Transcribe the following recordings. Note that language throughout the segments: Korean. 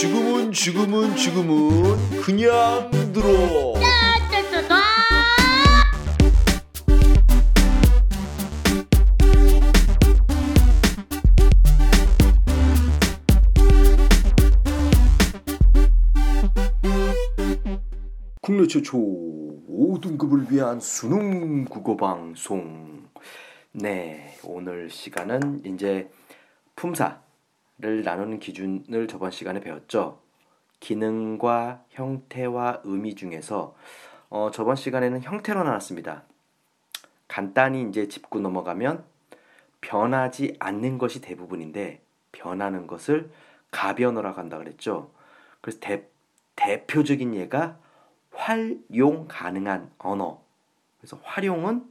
지금은 지금은 지금은 그냥 들어. 국내 최초 5등급을 위한 수능 국어 방송. 네, 오늘 시간은 이제 품사 를 나누는 기준을 저번 시간에 배웠죠. 기능과 형태와 의미 중에서 어, 저번 시간에는 형태로 나눴습니다. 간단히 이제 짚고 넘어가면 변하지 않는 것이 대부분인데 변하는 것을 가변어라고 한다 그랬죠. 그래서 대, 대표적인 예가 활용 가능한 언어. 그래서 활용은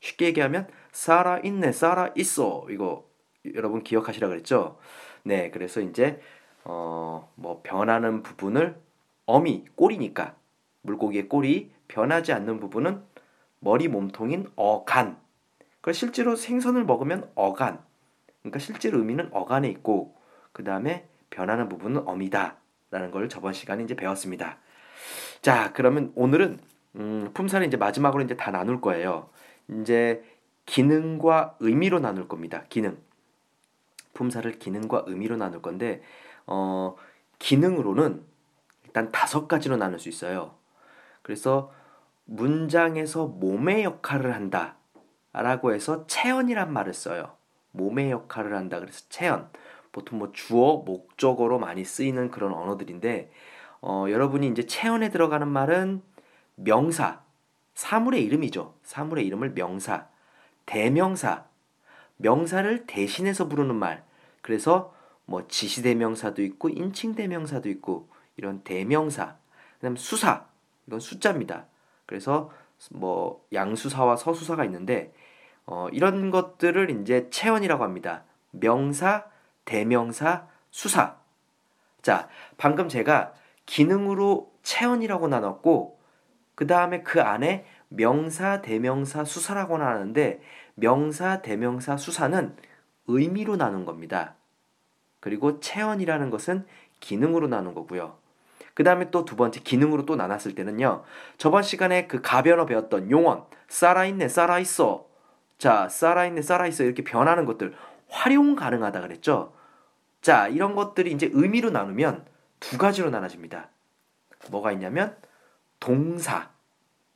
쉽게 얘기하면 살아 있네, 살아 있어. 이거 여러분 기억하시라 그랬죠? 네, 그래서 이제 어, 뭐 변하는 부분을 어미, 꼬리니까 물고기의 꼬리, 변하지 않는 부분은 머리 몸통인 어간. 그 실제로 생선을 먹으면 어간. 그러니까 실제로 의미는 어간에 있고 그 다음에 변하는 부분은 어미다라는 걸 저번 시간에 이제 배웠습니다. 자, 그러면 오늘은 음, 품사를 이제 마지막으로 이제 다 나눌 거예요. 이제 기능과 의미로 나눌 겁니다. 기능. 품사를 기능과 의미로 나눌 건데 어, 기능으로는 일단 다섯 가지로 나눌 수 있어요. 그래서 문장에서 몸의 역할을 한다. 라고 해서 체언이란 말을 써요. 몸의 역할을 한다. 그래서 체언. 보통 뭐 주어, 목적어로 많이 쓰이는 그런 언어들인데 어, 여러분이 이제 체언에 들어가는 말은 명사, 사물의 이름이죠. 사물의 이름을 명사, 대명사, 명사를 대신해서 부르는 말. 그래서 뭐 지시대명사도 있고 인칭대명사도 있고 이런 대명사. 그다음 수사. 이건 숫자입니다. 그래서 뭐 양수사와 서수사가 있는데 어, 이런 것들을 이제 체언이라고 합니다. 명사, 대명사, 수사. 자, 방금 제가 기능으로 체언이라고 나눴고 그 다음에 그 안에 명사, 대명사, 수사라고 나누는데 명사, 대명사, 수사는 의미로 나눈 겁니다. 그리고 체언이라는 것은 기능으로 나눈 거고요. 그 다음에 또 두 번째 기능으로 또 나눴을 때는요. 저번 시간에 그 가변어 배웠던 용언, 살아있네, 살아있어. 자, 살아있네, 살아있어. 이렇게 변하는 것들 활용 가능하다 그랬죠. 자, 이런 것들이 이제 의미로 나누면 두 가지로 나눠집니다. 뭐가 있냐면 동사,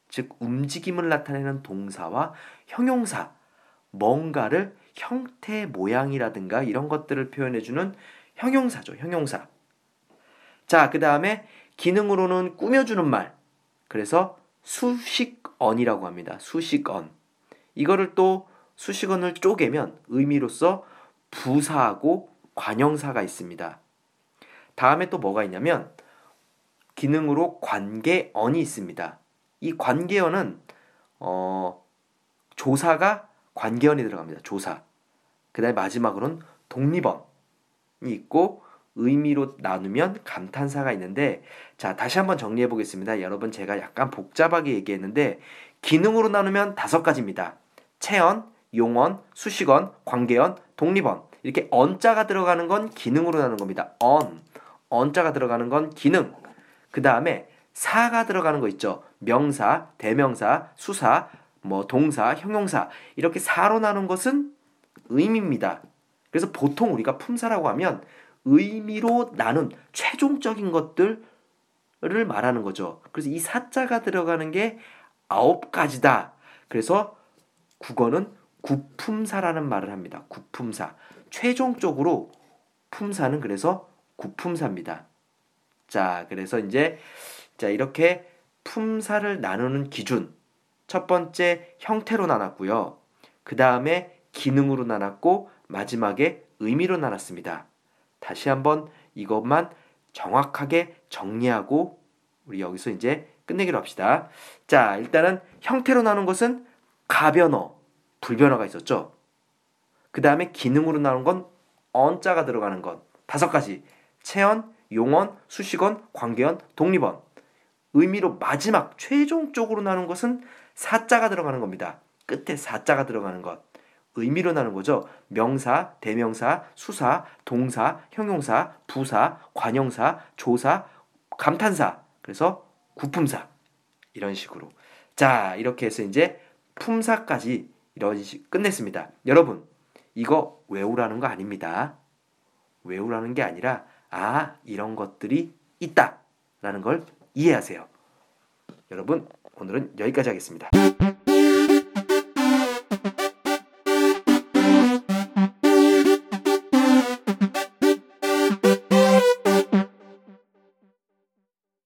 즉 움직임을 나타내는 동사와 형용사, 뭔가를 형태, 모양이라든가 이런 것들을 표현해주는 형용사죠. 형용사. 자, 그 다음에 기능으로는 꾸며주는 말. 그래서 수식언이라고 합니다. 수식언. 이거를 또 수식언을 쪼개면 의미로서 부사하고 관형사가 있습니다. 다음에 또 뭐가 있냐면 기능으로 관계언이 있습니다. 이 관계언은 어, 조사가 관계언이 들어갑니다. 조사. 그다음에 마지막으로는 독립언이 있고 의미로 나누면 감탄사가 있는데 자 다시 한번 정리해 보겠습니다. 여러분 제가 약간 복잡하게 얘기했는데 기능으로 나누면 다섯 가지입니다. 체언, 용언, 수식언, 관계언, 독립언 이렇게 언자가 들어가는 건 기능으로 나누는 겁니다. 언, 언자가 들어가는 건 기능. 그 다음에 사가 들어가는 거 있죠. 명사, 대명사, 수사, 뭐 동사, 형용사 이렇게 사로 나눈 것은 의미입니다. 그래서 보통 우리가 품사라고 하면 의미로 나눈 최종적인 것들을 말하는 거죠. 그래서 이 사자가 들어가는 게 아홉 가지다. 그래서 국어는 구품사라는 말을 합니다. 구품사. 최종적으로 품사는 그래서 구품사입니다. 자, 그래서 이제 자, 이렇게 품사를 나누는 기준. 첫 번째 형태로 나눴고요. 그 다음에 기능으로 나눴고 마지막에 의미로 나눴습니다. 다시 한번 이것만 정확하게 정리하고 우리 여기서 이제 끝내기로 합시다. 자, 일단은 형태로 나눈 것은 가변어, 불변어가 있었죠. 그 다음에 기능으로 나눈 건 언자가 들어가는 것 다섯 가지 체언, 용언, 수식언, 관계언, 독립언 의미로 마지막 최종적으로 나눈 것은 사자가 들어가는 겁니다. 끝에 사자가 들어가는 것 의미로 나는 거죠. 명사, 대명사, 수사, 동사, 형용사, 부사, 관형사, 조사, 감탄사. 그래서 구품사. 이런 식으로. 자, 이렇게 해서 이제 품사까지 이런 식 끝냈습니다. 여러분, 이거 외우라는 거 아닙니다. 외우라는 게 아니라 아, 이런 것들이 있다라는 걸 이해하세요. 여러분, 오늘은 여기까지 하겠습니다.